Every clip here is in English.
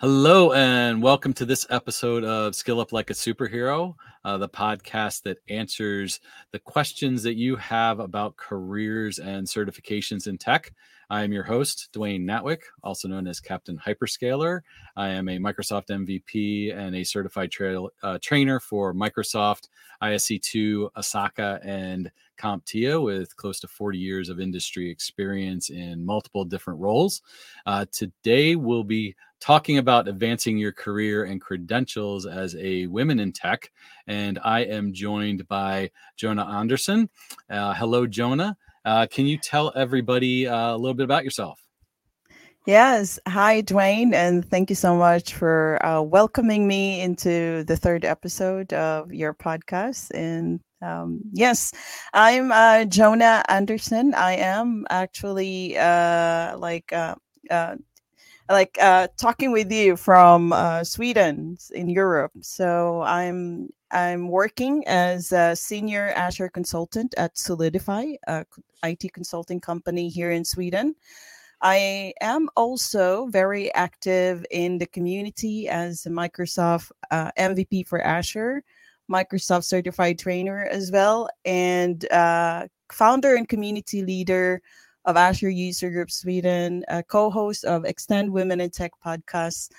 Hello, and welcome to this episode of Skill Up Like a Superhero, uh, the podcast that answers the questions that you have about careers and certifications in tech. I am your host, Dwayne Natwick, also known as Captain Hyperscaler. I am a Microsoft MVP and a certified tra- uh, trainer for Microsoft, ISC2, ISACA, and CompTIA with close to 40 years of industry experience in multiple different roles. Uh, today, we'll be talking about advancing your career and credentials as a women in tech. And I am joined by Jonah Andersson. Uh, hello, Jonah. Uh, can you tell everybody uh, a little bit about yourself? Yes. Hi, Dwayne. And thank you so much for uh, welcoming me into the third episode of your podcast. And um, yes, I'm uh, Jonah Andersson. I am actually uh, like uh, uh, like uh, talking with you from uh, Sweden in Europe. So I'm I'm working as a senior Azure consultant at Solidify, a IT consulting company here in Sweden. I am also very active in the community as a Microsoft MVP for Azure, Microsoft certified trainer as well, and uh, founder and community leader of Azure User Group Sweden, a co-host of Extend Women in Tech podcast,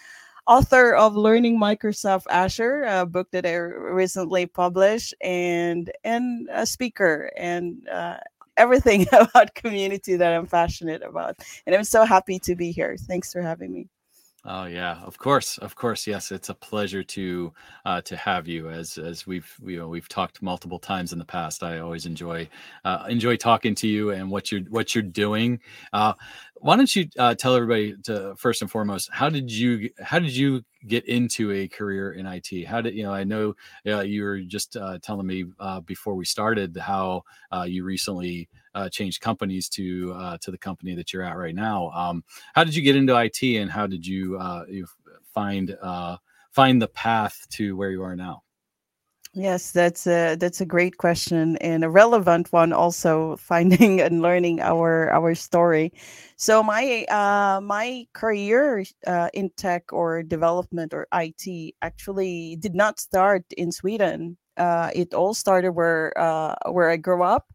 author of Learning Microsoft Azure, a book that I recently published, and and a speaker and uh, everything about community that I'm passionate about. And I'm so happy to be here. Thanks for having me. Oh yeah, of course, of course, yes. It's a pleasure to uh, to have you. As as we've you know we've talked multiple times in the past. I always enjoy uh, enjoy talking to you and what you're what you're doing. Uh, why don't you uh, tell everybody to first and foremost how did you how did you get into a career in IT? How did you know? I know uh, you were just uh, telling me uh, before we started how uh, you recently uh, changed companies to uh, to the company that you're at right now. Um, how did you get into IT, and how did you you find find the path to where you are now? Yes, that's a that's a great question and a relevant one. Also, finding and learning our our story. So my uh, my career uh, in tech or development or IT actually did not start in Sweden. Uh, it all started where uh, where I grew up,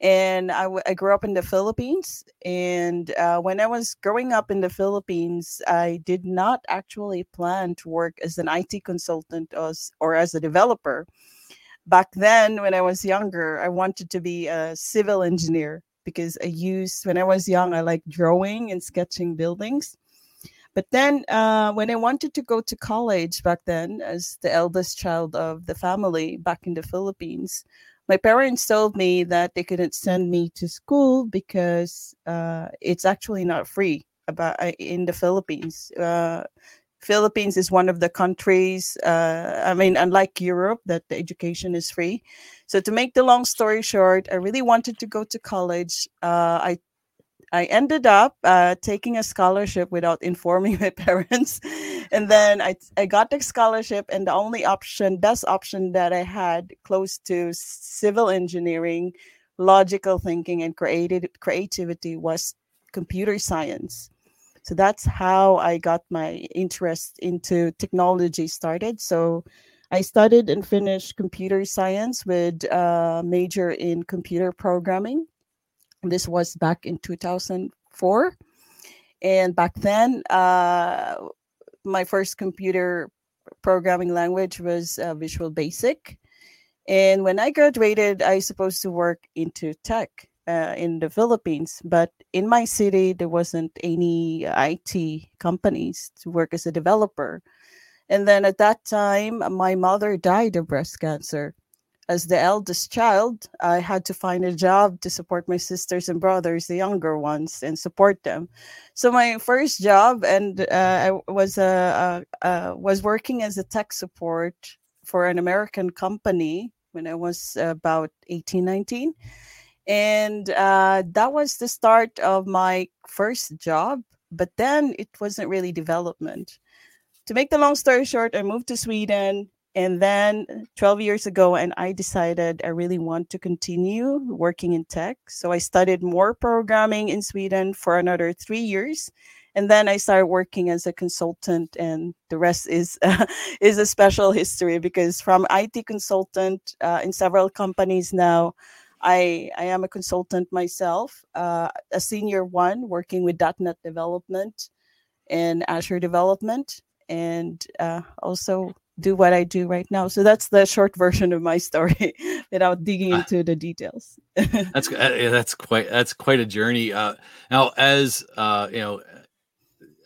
and I, w- I grew up in the Philippines. And uh, when I was growing up in the Philippines, I did not actually plan to work as an IT consultant or, or as a developer. Back then, when I was younger, I wanted to be a civil engineer because I used, when I was young, I liked drawing and sketching buildings. But then, uh, when I wanted to go to college back then, as the eldest child of the family back in the Philippines, my parents told me that they couldn't send me to school because uh, it's actually not free about uh, in the Philippines. Uh, Philippines is one of the countries. Uh, I mean, unlike Europe, that the education is free. So to make the long story short, I really wanted to go to college. Uh, I I ended up uh, taking a scholarship without informing my parents. And then I, I got the scholarship, and the only option, best option that I had close to civil engineering, logical thinking, and creative, creativity was computer science. So that's how I got my interest into technology started. So I studied and finished computer science with a major in computer programming this was back in 2004. And back then, uh, my first computer programming language was uh, Visual Basic. And when I graduated, I was supposed to work into tech uh, in the Philippines. But in my city, there wasn't any IT companies to work as a developer. And then at that time, my mother died of breast cancer as the eldest child, I had to find a job to support my sisters and brothers, the younger ones, and support them. So my first job, and uh, I was uh, uh, uh, was working as a tech support for an American company when I was about 18, 19. And uh, that was the start of my first job. But then it wasn't really development. To make the long story short, I moved to Sweden and then 12 years ago, and I decided I really want to continue working in tech. So I studied more programming in Sweden for another three years. and then I started working as a consultant, and the rest is uh, is a special history because from IT consultant uh, in several companies now, I I am a consultant myself, uh, a senior one working with .NET development and Azure development, and uh, also do what I do right now. So that's the short version of my story without digging ah. into the details. that's uh, that's quite that's quite a journey. Uh, now, as uh, you know,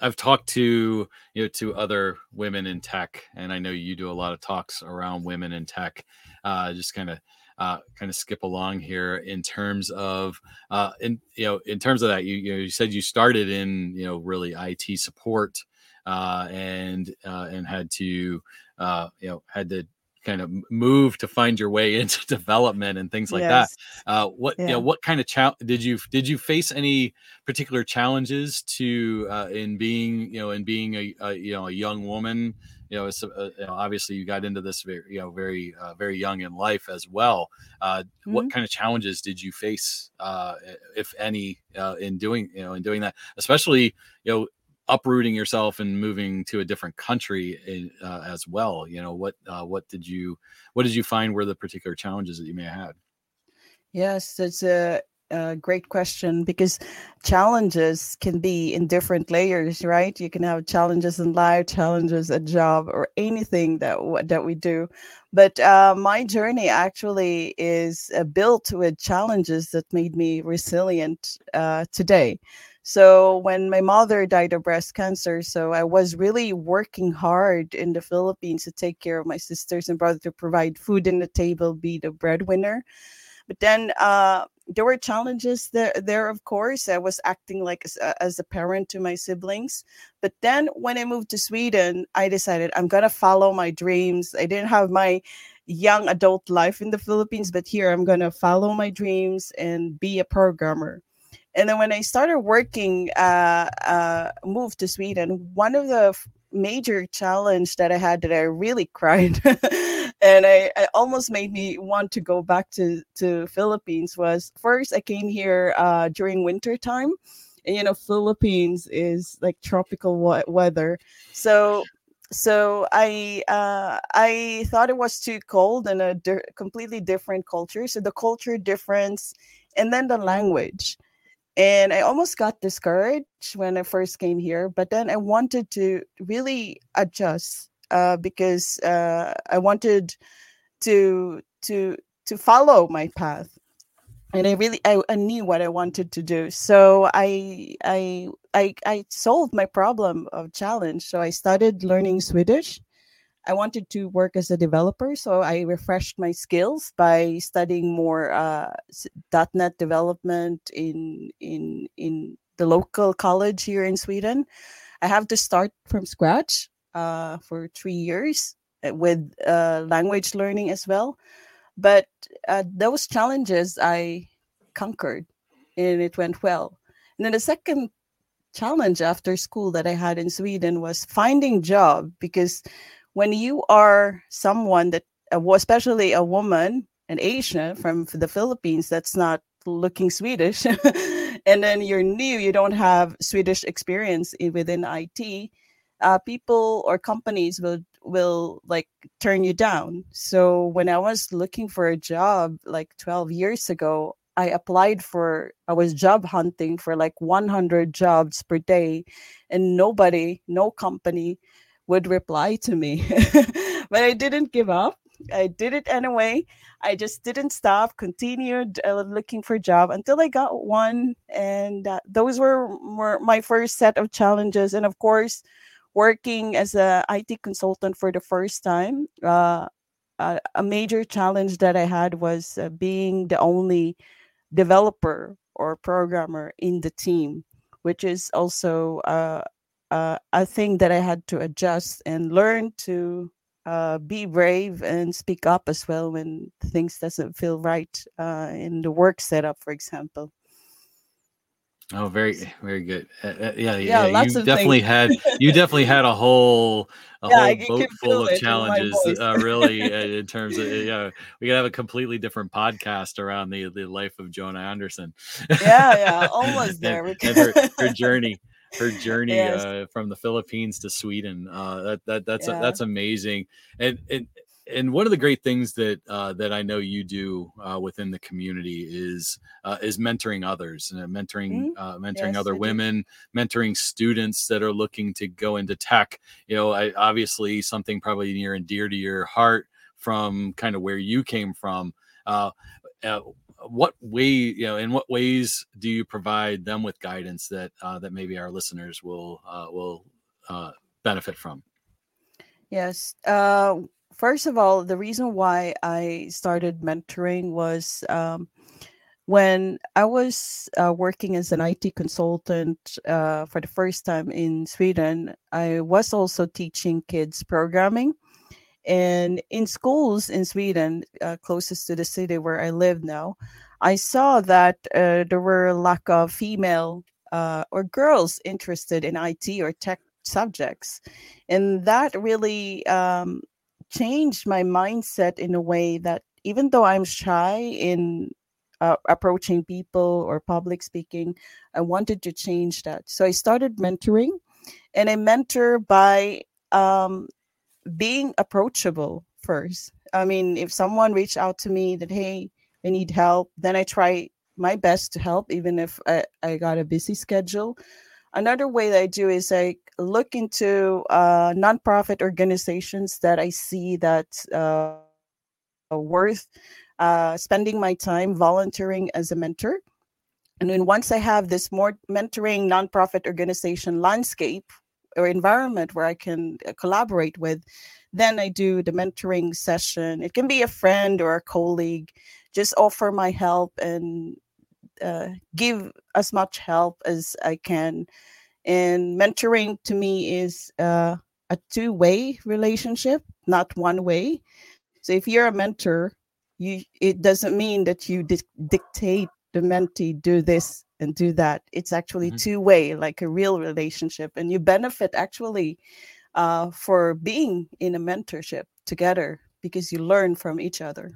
I've talked to you know to other women in tech, and I know you do a lot of talks around women in tech. Uh, just kind of uh, kind of skip along here in terms of uh, in you know in terms of that you you, know, you said you started in you know really IT support uh, and uh, and had to uh, you know had to kind of move to find your way into development and things like yes. that. Uh, what yeah. you know, what kind of challenge did you did you face any particular challenges to uh, in being you know in being a, a you know a young woman? You know, uh, you know, obviously you got into this very you know very uh, very young in life as well. Uh, mm-hmm. What kind of challenges did you face, uh, if any, uh, in doing you know in doing that, especially you know uprooting yourself and moving to a different country uh, as well you know what uh, what did you what did you find were the particular challenges that you may have had? Yes that's a, a great question because challenges can be in different layers right? You can have challenges in life challenges at job or anything that that we do. But uh, my journey actually is uh, built with challenges that made me resilient uh, today so when my mother died of breast cancer, so I was really working hard in the Philippines to take care of my sisters and brother to provide food in the table, be the breadwinner. But then uh, there were challenges there, there, of course. I was acting like as, as a parent to my siblings. But then when I moved to Sweden, I decided I'm going to follow my dreams. I didn't have my young adult life in the Philippines, but here I'm going to follow my dreams and be a programmer. And then when I started working, uh, uh, moved to Sweden, one of the major challenge that I had that I really cried and I, I, almost made me want to go back to to Philippines was first I came here uh, during winter time, and you know Philippines is like tropical wa- weather, so so I uh, I thought it was too cold and a di- completely different culture. So the culture difference, and then the language and I almost got discouraged when I first came here, but then I wanted to really adjust uh, because uh, I wanted to to to follow my path, and I really I, I knew what I wanted to do. So I I I I solved my problem of challenge. So I started learning Swedish I wanted to work as a developer, so I refreshed my skills by studying more uh, .NET development in in in the local college here in Sweden. I have to start from scratch uh, for three years uh, with uh, language learning as well. But uh, those challenges I conquered, and it went well. And then the second challenge after school that I had in Sweden was finding job because when you are someone that, uh, especially a woman, an Asian from the Philippines, that's not looking Swedish, and then you're new, you don't have Swedish experience within IT, uh, people or companies will will like turn you down. So when I was looking for a job like 12 years ago, I applied for I was job hunting for like 100 jobs per day and nobody, no company would reply to me. but I didn't give up. I did it anyway. I just didn't stop, continued uh, looking for a job until I got one. And uh, those were, were my first set of challenges. And of course, working as a IT consultant for the first time, uh, a major challenge that I had was uh, being the only developer or programmer in the team, which is also uh, a thing that I had to adjust and learn to uh, be brave and speak up as well when things doesn't feel right uh, in the work setup, for example. Oh, very, very good. Uh, uh yeah, yeah, yeah you definitely had you definitely had a whole a yeah, whole boat full of challenges. Uh, really, uh, in terms of yeah, we could have a completely different podcast around the the life of Jonah Andersson. Yeah, yeah, almost there. and her, her journey. Her journey yes. uh, from the Philippines to Sweden. Uh, that that that's yeah. that's amazing. And and and one of the great things that uh, that I know you do uh, within the community is uh, is mentoring others, and mentoring mm-hmm. mentoring yes, other I women, do. mentoring students that are looking to go into tech. You know, I, obviously something probably near and dear to your heart from kind of where you came from. Uh, uh, what way, you know, in what ways do you provide them with guidance that uh, that maybe our listeners will uh, will uh, benefit from? Yes. Uh, first of all, the reason why I started mentoring was um, when I was uh, working as an IT consultant uh, for the first time in Sweden. I was also teaching kids programming. And in schools in Sweden, uh, closest to the city where I live now, I saw that uh, there were a lack of female uh, or girls interested in IT or tech subjects. And that really um, changed my mindset in a way that even though I'm shy in uh, approaching people or public speaking, I wanted to change that. So I started mentoring, and I mentor by um, being approachable first. I mean, if someone reached out to me that, hey, I need help, then I try my best to help, even if I, I got a busy schedule. Another way that I do is I look into uh, nonprofit organizations that I see that uh, worth uh, spending my time volunteering as a mentor. And then once I have this more mentoring nonprofit organization landscape or environment where I can uh, collaborate with, then I do the mentoring session. It can be a friend or a colleague. Just offer my help and uh, give as much help as I can. And mentoring to me is uh, a two way relationship, not one way. So if you're a mentor, you it doesn't mean that you di- dictate the mentee do this and do that. It's actually mm-hmm. two way, like a real relationship, and you benefit actually uh, for being in a mentorship together because you learn from each other.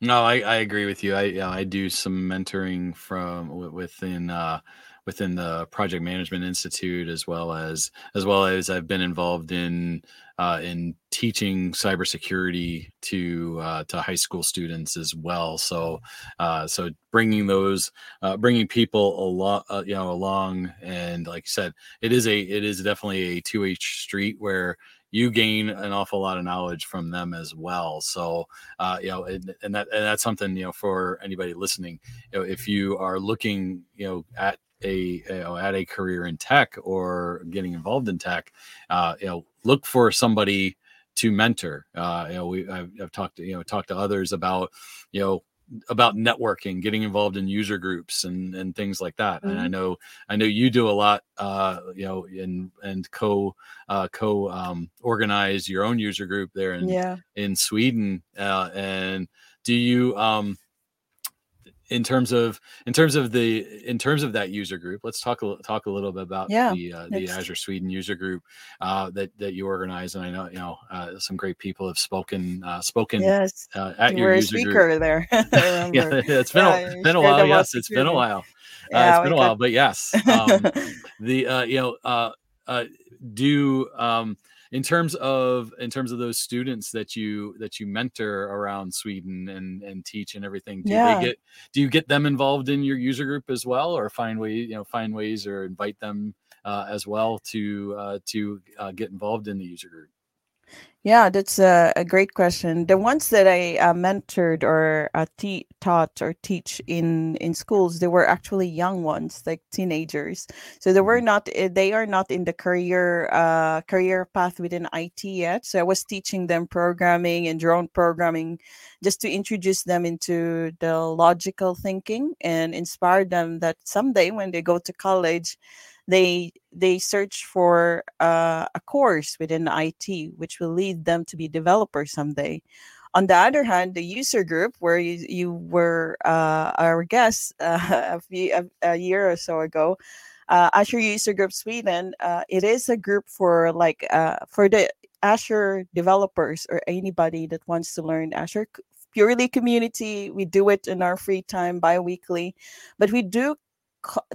No, I, I agree with you. I you know, I do some mentoring from within uh, within the Project Management Institute, as well as as well as I've been involved in uh, in teaching cybersecurity to uh, to high school students as well. So uh, so bringing those uh, bringing people along uh, you know along, and like I said, it is a it is definitely a two H street where you gain an awful lot of knowledge from them as well. So, uh, you know, and, and, that and that's something you know for anybody listening. You know, if you are looking, you know, at a at a career in tech or getting involved in tech, uh, you know, look for somebody to mentor. Uh, you know, we I've, I've talked to you know talked to others about you know about networking, getting involved in user groups and and things like that. Mm-hmm. And I mm-hmm. know I know you do a lot, uh, you know, in and co uh, co um, organize your own user group there in yeah. in Sweden. Uh, and do you um, in terms of in terms of the in terms of that user group let's talk a talk a little bit about yeah, the uh, the azure sweden user group uh, that that you organize and i know you know uh, some great people have spoken uh, spoken yes uh, at you your user speaker group. there yeah it's been, yeah, a, been a while. yes it's been a while. Yeah, it's been a while but yes um, the you know do um, in terms of in terms of those students that you that you mentor around Sweden and and teach and everything, do yeah. they get do you get them involved in your user group as well, or find ways you know find ways or invite them uh, as well to uh, to uh, get involved in the user group? Yeah, that's a, a great question. The ones that I uh, mentored or uh, te- taught or teach in in schools, they were actually young ones, like teenagers. So they were mm-hmm. not eh, they are not in the career uh, career path within IT yet. So I was teaching them programming and drone programming, just to introduce them into the logical thinking and inspire them that someday when they go to college they they search for uh, a course within IT which will lead them to be developers someday. On the other hand, the user group where you, you were uh, our guest uh, a, few, a, a, year or so ago, uh, Azure User Group Sweden, uh, it is a group for like uh, for the Azure developers or anybody that wants to learn Azure purely community. We do it in our free time bi-weekly, but we do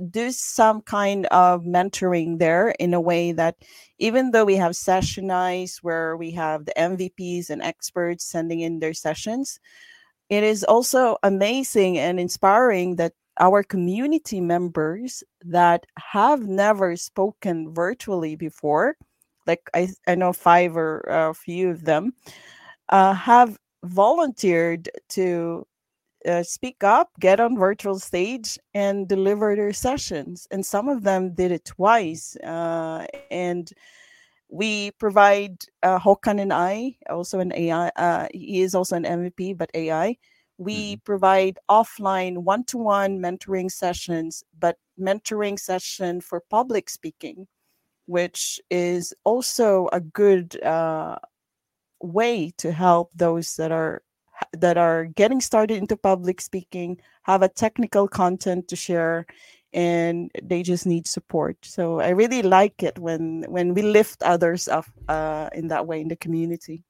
do some kind of mentoring there in a way that even though we have session nights where we have the MVPs and experts sending in their sessions, it is also amazing and inspiring that our community members that have never spoken virtually before, like I, I know five or a few of them, uh, have volunteered to uh, speak up, get on virtual stage, and deliver their sessions. And some of them did it twice. Uh, and we provide uh, Håkan and I, also an AI. Uh, he is also an MVP, but AI. We mm-hmm. provide offline one-to-one mentoring sessions, but mentoring session for public speaking, which is also a good uh, way to help those that are that are getting started into public speaking have a technical content to share and they just need support. So i really like it when when we lift others up uh, in that way in the community.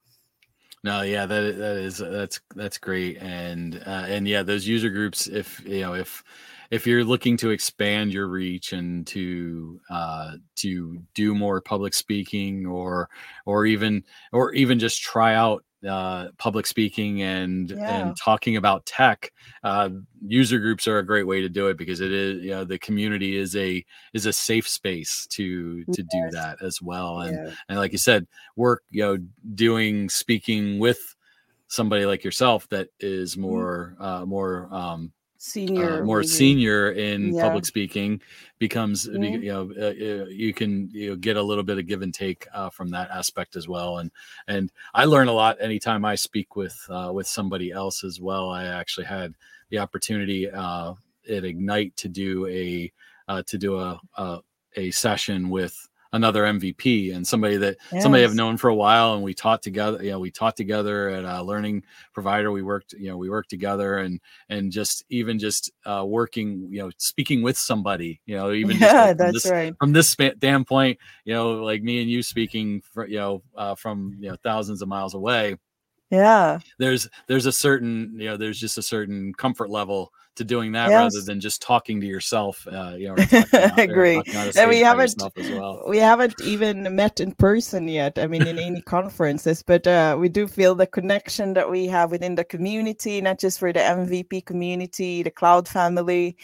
No yeah that that is that's that's great. And uh, and yeah those user groups if you know if if you're looking to expand your reach and to uh, to do more public speaking or or even or even just try out uh, public speaking and yeah. and talking about tech uh, user groups are a great way to do it because it is you know the community is a is a safe space to to yes. do that as well and yeah. and like you said work you know doing speaking with somebody like yourself that is mm-hmm. more mm-hmm. uh, more um, senior uh, more maybe. senior in yeah. public speaking becomes mm-hmm. you know uh, uh, you can you know, get a little bit of give and take uh, from that aspect as well and and i learn a lot anytime i speak with uh, with somebody else as well i actually had the opportunity uh, at ignite to do a to do a, a a session with another MVP and somebody that yes. somebody I've known for a while and we taught together you know we taught together at a learning provider. We worked you know we worked together and and just even just uh, working you know speaking with somebody you know even yeah like that's this, right. from this standpoint you know like me and you speaking for, you know uh, from you know thousands of miles away. Yeah. There's there's a certain you know there's just a certain comfort level to doing that yes. rather than just talking to yourself. Uh, you know, I agree. And we haven't well. we haven't even met in person yet. I mean, in any conferences, but uh, we do feel the connection that we have within the community, not just for the MVP community, the cloud family,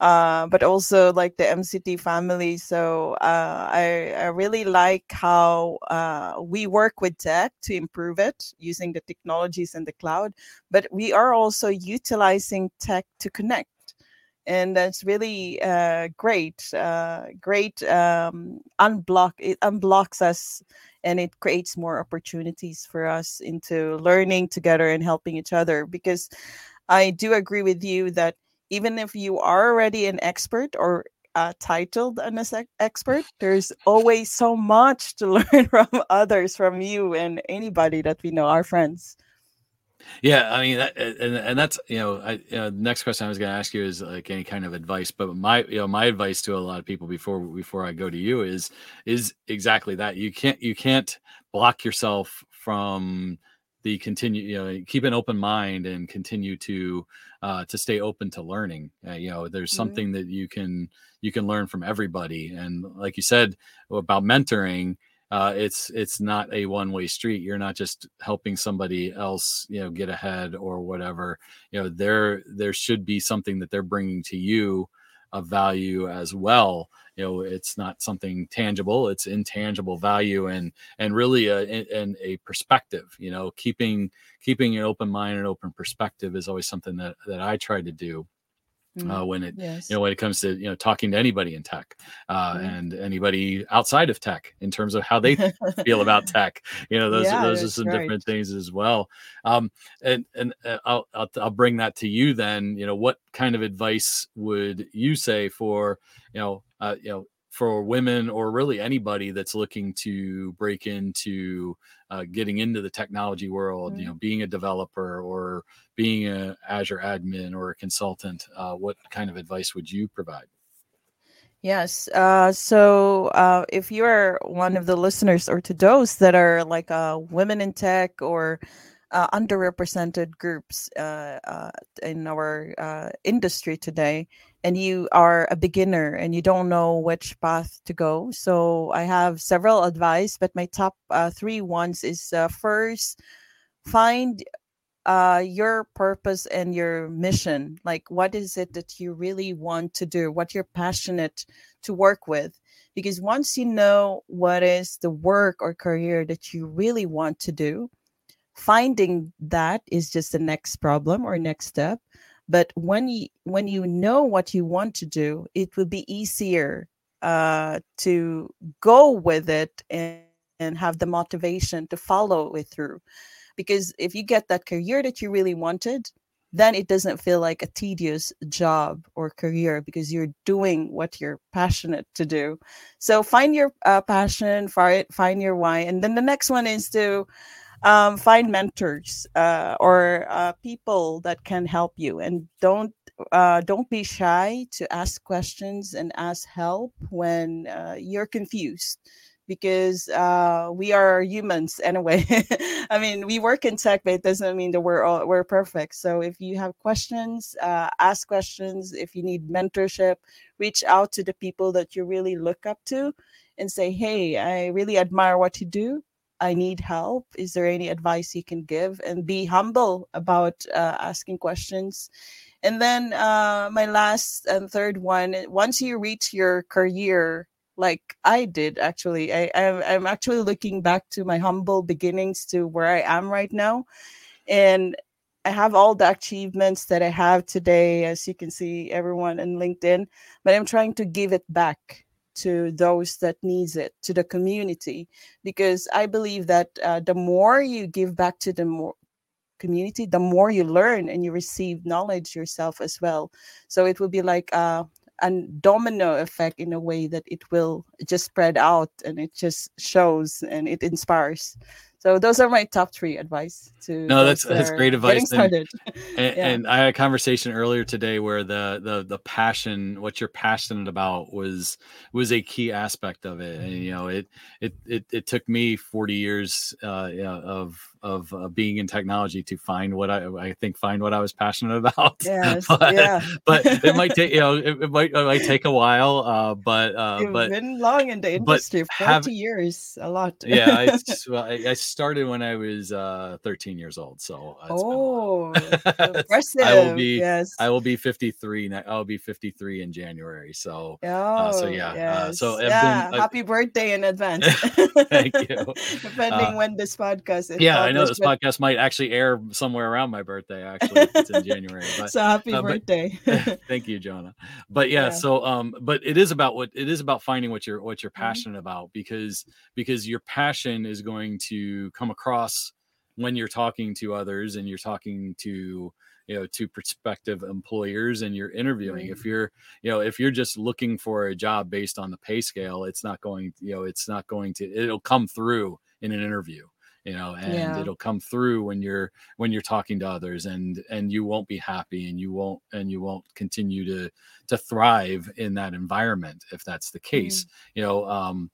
uh, but also like the MCT family. So uh, I, I really like how uh, we work with tech to improve it using the technologies in the cloud, but we are also utilizing tech to connect. And that's really uh, great. Uh, great um, unblock. It unblocks us and it creates more opportunities for us into learning together and helping each other because I do agree with you that even if you are already an expert or uh, titled an expert, there's always so much to learn from others, from you and anybody that we know, our friends. Yeah, I mean, that, and and that's you know, I, you know, the next question I was going to ask you is like any kind of advice, but my you know my advice to a lot of people before before I go to you is is exactly that you can't you can't block yourself from the continue you know keep an open mind and continue to uh, to stay open to learning uh, you know there's mm-hmm. something that you can you can learn from everybody and like you said about mentoring uh, it's it's not a one way street you're not just helping somebody else you know get ahead or whatever you know there there should be something that they're bringing to you of value as well you know it's not something tangible it's intangible value and and really a and a perspective you know keeping keeping an open mind and open perspective is always something that that i try to do Mm-hmm. uh, when it yes. you know when it comes to you know talking to anybody in tech uh, mm-hmm. and anybody outside of tech in terms of how they feel about tech you know those yeah, those are some right. different things as well um, and and uh, I'll, I'll I'll bring that to you then you know what kind of advice would you say for you know uh, you know for women or really anybody that's looking to break into uh, getting into the technology world mm-hmm. you know being a developer or being a azure admin or a consultant uh, what kind of advice would you provide yes uh, so uh, if you're one of the listeners or to those that are like uh, women in tech or uh, underrepresented groups uh, uh, in our uh, industry today and you are a beginner and you don't know which path to go. So i have several advice but my top uh, three ones is uh, first find your purpose and your mission. Like what is it that you really want to do? What you're passionate to work with? Because once you know what is the work or career that you really want to do finding that is just the next problem or next step but when you when you know what you want to do it will be easier uh, to go with it and, and have the motivation to follow it through. Because if you get that career that you really wanted then it doesn't feel like a tedious job or career because you're doing what you're passionate to do. So find your uh, passion find, find your why and then the next one is to um, find mentors uh, or uh, people that can help you and don't uh, don't be shy to ask questions and ask help when uh, you're confused because uh, we are humans anyway. I mean, we work in tech, but it doesn't mean that we're all, we're perfect. So if you have questions, uh, ask questions. If you need mentorship, reach out to the people that you really look up to, and say, "Hey, I really admire what you do. I need help. Is there any advice you can give? And be humble about uh, asking questions. And then uh, my last and third one once you reach your career, like I did actually, I, I'm actually looking back to my humble beginnings to where I am right now. And I have all the achievements that I have today, as you can see, everyone in LinkedIn, but I'm trying to give it back to those that needs it to the community. Because i believe that uh, the more you give back to the more community the more you learn and you receive knowledge yourself as well. So it will be like uh, a domino effect in a way that it will just spread out and it just shows and it inspires so those are my top three advice to no that's that's great advice and, and, yeah. and, i had a conversation earlier today where the the the passion what you're passionate about was was a key aspect of it and you know it it it, it took me 40 years uh, of of uh, being in technology to find what I, I think find what I was passionate about. Yes, but, yeah. but it might take you know it, it, might it might take a while. Uh, but uh, You've but been long in the industry, forty have, years, a lot. yeah, I, I, I, started when I was uh, 13 years old, so oh, impressive. I will be yes. I will be 53. I'll be 53 in January. So oh, so yeah, uh, yes. so yeah, been, happy birthday in advance. thank you. Depending when this podcast is. Yeah, I know this but... podcast might actually air somewhere around my birthday. Actually, it's in January. But, so happy uh, birthday! But, thank you, Jonah. But yeah, yeah, so um, but it is about what it is about finding what you're what you're mm-hmm. passionate mm-hmm. about because because your passion is going to come across when you're talking to others and you're talking to you know to prospective employers and you're interviewing mm-hmm. if you're you know if you're just looking for a job based on the pay scale it's not going you know it's not going to it'll come through in an interview you know and yeah. it'll come through when you're when you're talking to others and and you won't be happy and you won't and you won't continue to to thrive in that environment if that's the case mm. you know um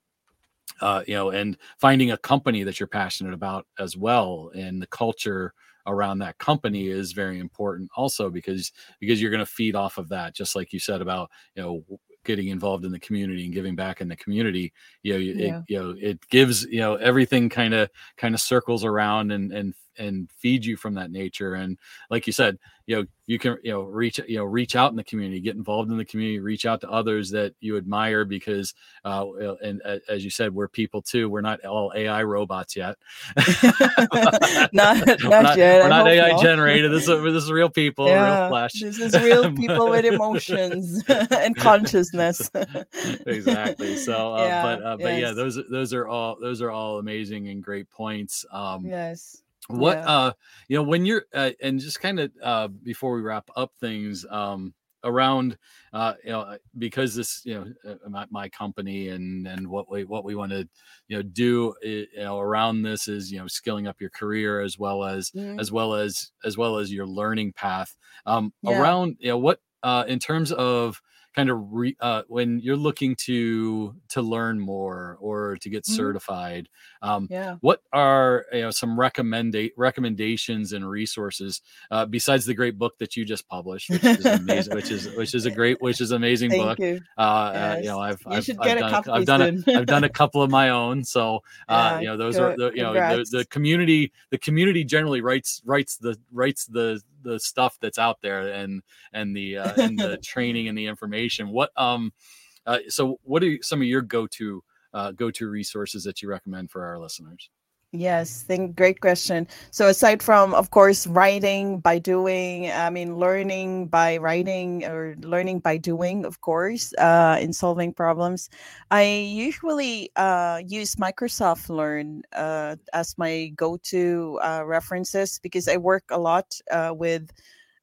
uh you know and finding a company that you're passionate about as well and the culture around that company is very important also because because you're going to feed off of that just like you said about you know getting involved in the community and giving back in the community you know yeah. it, you know it gives you know everything kind of kind of circles around and and and feed you from that nature and like you said you know you can you know reach you know reach out in the community get involved in the community reach out to others that you admire because uh and uh, as you said we're people too we're not all ai robots yet. Not, not, not, yet we're not ai generated this is, this is real people yeah, real flesh. this is real people with emotions and consciousness. Exactly so uh, yeah, but uh, but yes. yeah those those are all those are all amazing and great points um yes what yeah. uh you know when you're uh, and just kind of uh before we wrap up things um around uh you know uh, because this you know uh, my, my company and and what we what we want to you know do you know around this is you know skilling up your career as well as mm-hmm. as well as as well as your learning path um yeah. around you know what uh in terms of kind of re, uh, when you're looking to to learn more or to get mm-hmm. certified um, yeah. what are you know some recommend recommendations and resources uh, besides the great book that you just published which is amazing which is which is a great which is amazing Thank book you. Uh, yes. you know i've I've, I've, done, a, I've done a, I've done a couple of my own so uh, yeah, you know those good. are the, you know the, the community the community generally writes writes the writes the the stuff that's out there and and the uh, and the training and the information. What um, uh, so what are some of your go to uh, go to resources that you recommend for our listeners? Yes, think great question. So aside from of course writing by doing, I mean learning by writing or learning by doing, of course, uh, in solving problems, I usually uh, use Microsoft Learn uh, as my go-to uh, references because I work a lot uh, with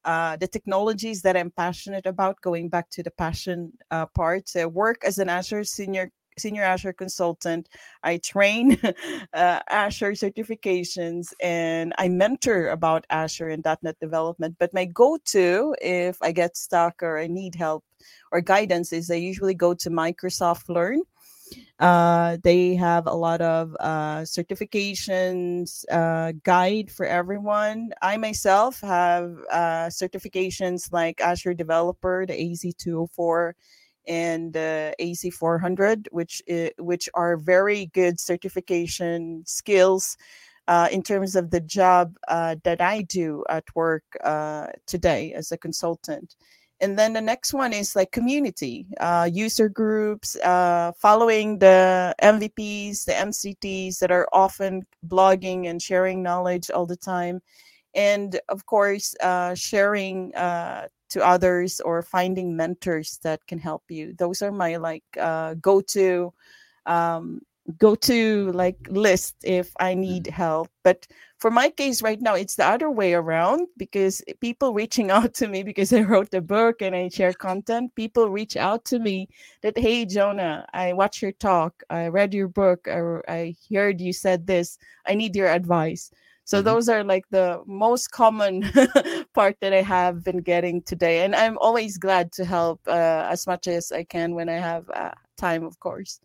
uh, the technologies that I'm passionate about. Going back to the passion part, I work as an Azure senior senior Azure consultant. I train uh, Azure certifications and I mentor about Azure and .NET development. But my go-to, if I get stuck or I need help or guidance, is I usually go to Microsoft Learn. Uh, they have a lot of uh, certifications uh, guide for everyone. I myself have uh, certifications like Azure Developer, the AZ204, and the AZ400, which which are very good certification skills uh, in terms of the job uh, that I do at work uh, today as a consultant. And then the next one is like community, uh, user groups, uh, following the MVPs, the MCTs that are often blogging and sharing knowledge all the time. And of course, uh, sharing to others or finding mentors that can help you. Those are my like uh, go to um, go to like list if i need mm-hmm. help. But for my case right now it's the other way around because people reaching out to me because i wrote a book and i share content people reach out to me that hey jonah i watched your talk i read your book or i heard you said this. I need your advice so mm-hmm. those are like the most common part that I have been getting today, and I'm always glad to help uh, as much as I can when I have uh, time, of course.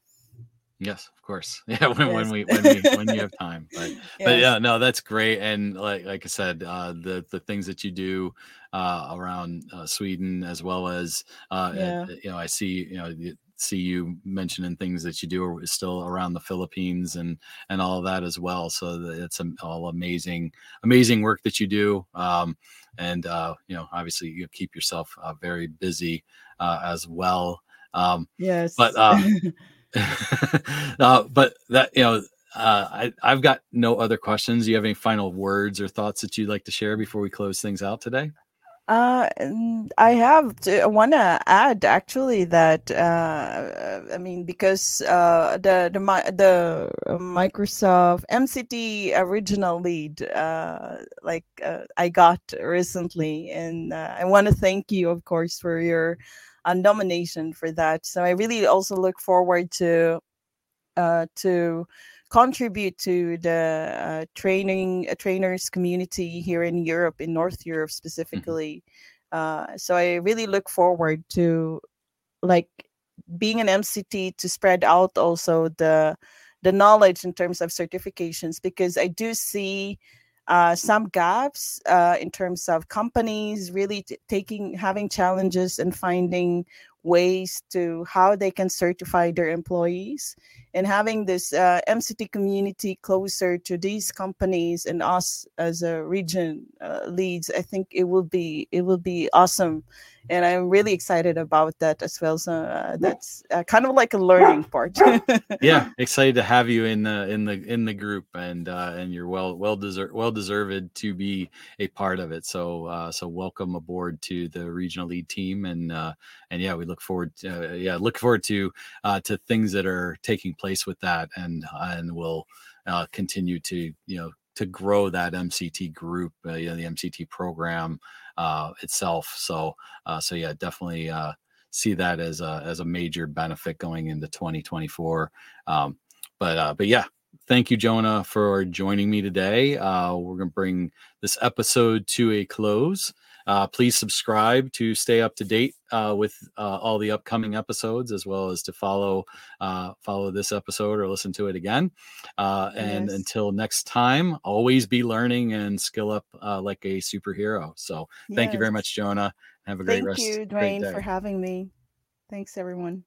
Yes, of course. Yeah, when, yes. when we when we when you have time. But yes. but yeah, no, that's great. And like like I said, uh, the the things that you do uh, around uh, Sweden as well as uh, yeah. you know, I see you know see you mentioning things that you do are still around the Philippines and and all of that as well. So it's all amazing, amazing work that you do. Um, and uh, you know, obviously, you keep yourself uh, very busy uh, as well. Um, yes, but uh, uh, but that you know. Uh, I, I've got no other questions. Do you have any final words or thoughts that you'd like to share before we close things out today? Uh, I have to, I want to add actually that uh, I mean because uh, the the the Microsoft MCT original lead uh, like uh, I got recently, and uh, I want to thank you, of course, for your uh, nomination for that. So I really also look forward to uh, to contribute to the uh, training uh, trainers community here in Europe, in North Europe mm-hmm. specifically. Mm-hmm. Uh, so I really look forward to like being an MCT to spread out also the the knowledge in terms of certifications because I do see uh, some gaps uh, in terms of companies really t- taking having challenges and finding ways to how they can certify their employees and having this uh, MCT community closer to these companies and us as a region uh, leads, I think it will be it will be awesome, and I'm really excited about that as well. So uh, that's uh, kind of like a learning part. yeah, excited to have you in the in the in the group, and uh, and you're well well deserved well deserved to be a part of it. So uh, so welcome aboard to the regional lead team, and and yeah, we look forward to, yeah look forward to to things that are taking place with that, and and we'll uh, continue to you know to grow that MCT group, uh, you know, the MCT program uh, itself. So so yeah, definitely see that as a as a major benefit going into 2024. Um, but uh, but yeah, thank you, Jonah, for joining me today. Uh, we're gonna bring this episode to a close. Uh, please subscribe to stay up to date uh, with uh, all the upcoming episodes, as well as to follow uh, follow this episode or listen to it again. Uh, and Yes. until next time, always be learning and skill up uh, like a superhero. So thank you very much, Jonah. Have a great Thank rest. Thank you, Dwayne, for having me. Thanks, everyone.